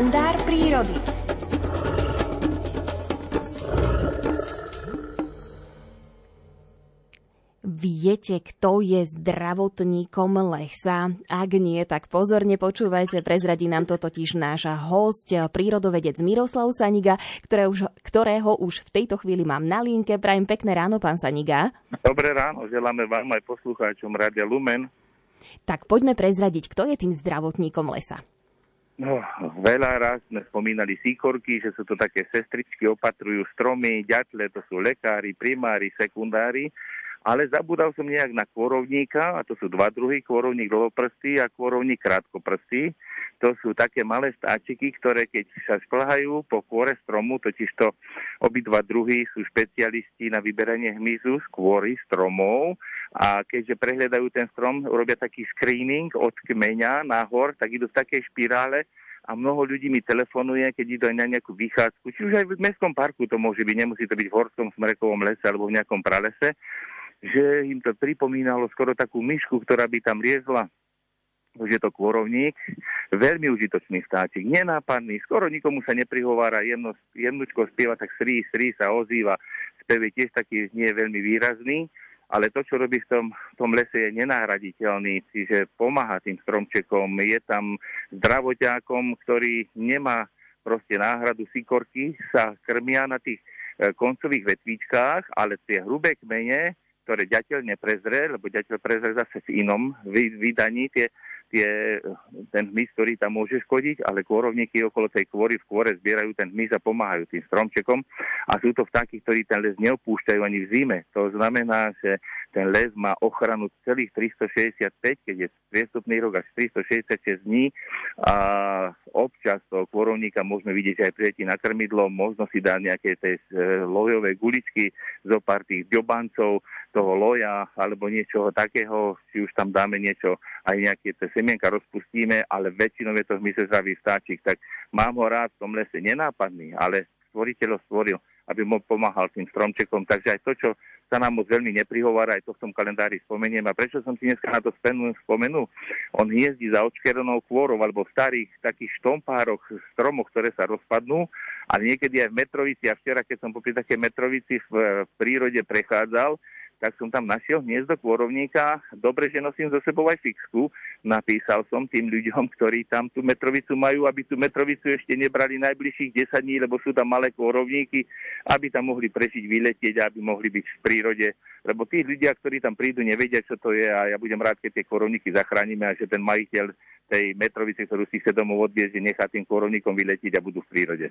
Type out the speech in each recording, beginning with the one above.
kalendár prírody. Viete, kto je zdravotníkom lesa? Ak nie, tak pozorne počúvajte, prezradí nám to totiž náš host, prírodovedec Miroslav Saniga, ktoré už, ktorého už v tejto chvíli mám na linke. Prajem pekné ráno, pán Saniga. Dobré ráno, želáme vám aj poslucháčom Radia Lumen. Tak poďme prezradiť, kto je tým zdravotníkom lesa. No, veľa raz sme spomínali síkorky, že sú to také sestričky, opatrujú stromy, ďatle, to sú lekári, primári, sekundári ale zabudal som nejak na kôrovníka, a to sú dva druhy, kôrovník dlhoprstý a kôrovník krátkoprstý. To sú také malé stáčiky, ktoré keď sa šplhajú po kôre stromu, totižto obidva druhy sú špecialisti na vyberanie hmyzu z kôry stromov a keďže prehľadajú ten strom, robia taký screening od kmeňa nahor, tak idú v takej špirále, a mnoho ľudí mi telefonuje, keď idú aj na nejakú vychádzku, či už aj v mestskom parku to môže byť, nemusí to byť v horskom smrekovom lese alebo v nejakom pralese, že im to pripomínalo skoro takú myšku, ktorá by tam riezla. Už je to kôrovník, veľmi užitočný vtáčik, nenápadný, skoro nikomu sa neprihovára, jemno, jemnučko spieva, tak srí, srí sa ozýva, spev je tiež taký nie je veľmi výrazný, ale to, čo robí v tom, v tom lese, je nenahraditeľný, čiže pomáha tým stromčekom, je tam zdravoťákom, ktorý nemá proste náhradu sikorky, sa krmia na tých e, koncových vetvíčkách, ale tie hrubé kmene ktoré ďateľ neprezre, lebo ďateľ prezre zase v inom vydaní tie, tie, ten hmyz, ktorý tam môže škodiť, ale kôrovníky okolo tej kôry v kôre zbierajú ten hmyz a pomáhajú tým stromčekom a sú to vtáky, ktorí ten les neopúšťajú ani v zime. To znamená, že ten les má ochranu celých 365, keď je priestupný rok až 366 dní. A občas toho kôrovníka môžeme vidieť aj prijetí na krmidlo, možno si dá nejaké tie e, lojové guličky zo pár tých ďobancov, toho loja alebo niečoho takého, či už tam dáme niečo, aj nejaké tie semienka rozpustíme, ale väčšinou je to zdravý vtáčik, tak mám ho rád v tom lese nenápadný, ale stvoriteľ stvoril, aby mu pomáhal tým stromčekom. Takže aj to, čo sa nám moc veľmi neprihovára, aj to v tom kalendári spomeniem. A prečo som si dneska na to spomenul? On hniezdi za očkerenou kôrou alebo starých takých štompároch, stromoch, ktoré sa rozpadnú. A niekedy aj v Metrovici, a včera, keď som popri také Metrovici v, v prírode prechádzal, tak som tam našiel hniezdo kôrovníka. Dobre, že nosím zo sebou aj fixku. Napísal som tým ľuďom, ktorí tam tú metrovicu majú, aby tú metrovicu ešte nebrali najbližších 10 dní, lebo sú tam malé kôrovníky, aby tam mohli prežiť, vyletieť, aby mohli byť v prírode. Lebo tí ľudia, ktorí tam prídu, nevedia, čo to je a ja budem rád, keď tie kôrovníky zachránime a že ten majiteľ tej metrovice, ktorú si chce domov odviezť, nechá tým kôrovníkom vyletieť a budú v prírode.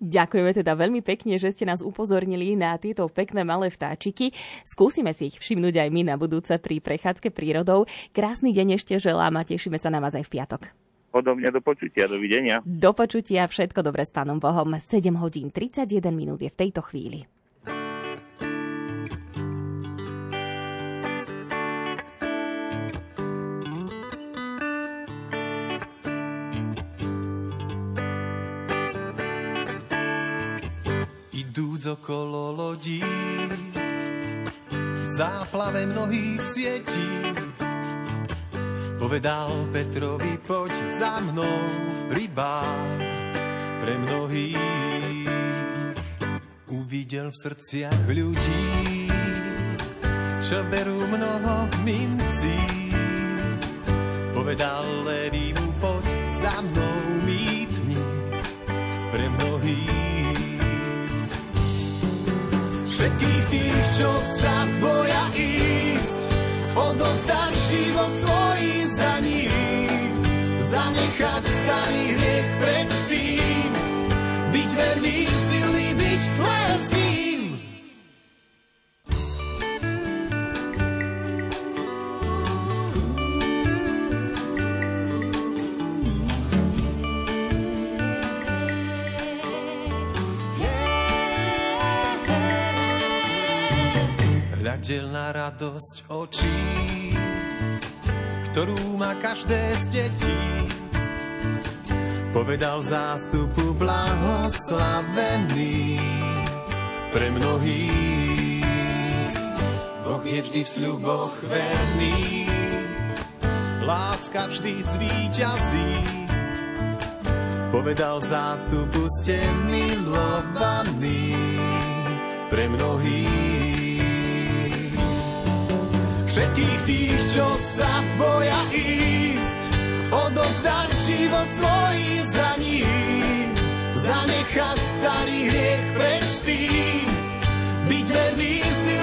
Ďakujeme teda veľmi pekne, že ste nás upozornili na tieto pekné malé vtáčiky. Skúsime si ich všimnúť aj my na budúce pri prechádzke prírodou. Krásny deň ešte želám a tešíme sa na vás aj v piatok. Podobne do počutia, dovidenia. Do počutia, všetko dobre s pánom Bohom. 7 hodín 31 minút je v tejto chvíli. Idúc okolo lodí, v záplave mnohých sietí. Povedal Petrovi, poď za mnou, rybák pre mnohých. Uvidel v srdciach ľudí, čo berú mnoho mincí. Povedal Ledimu, poď za mnou, všetkých tých, čo sa boja ísť, odozdať život svoj za ním, zanechať starý nedelná radosť očí, ktorú má každé z detí. Povedal zástupu blahoslavený pre mnohých. Boh je vždy v sľuboch verný, láska vždy zvíťazí. povedal zástupu ste milovaní pre mnohých. Všetkých tých, čo sa boja ísť, odovzdať život svoj za ním, zanechať starý hriech preč tým, byť verný, lesný.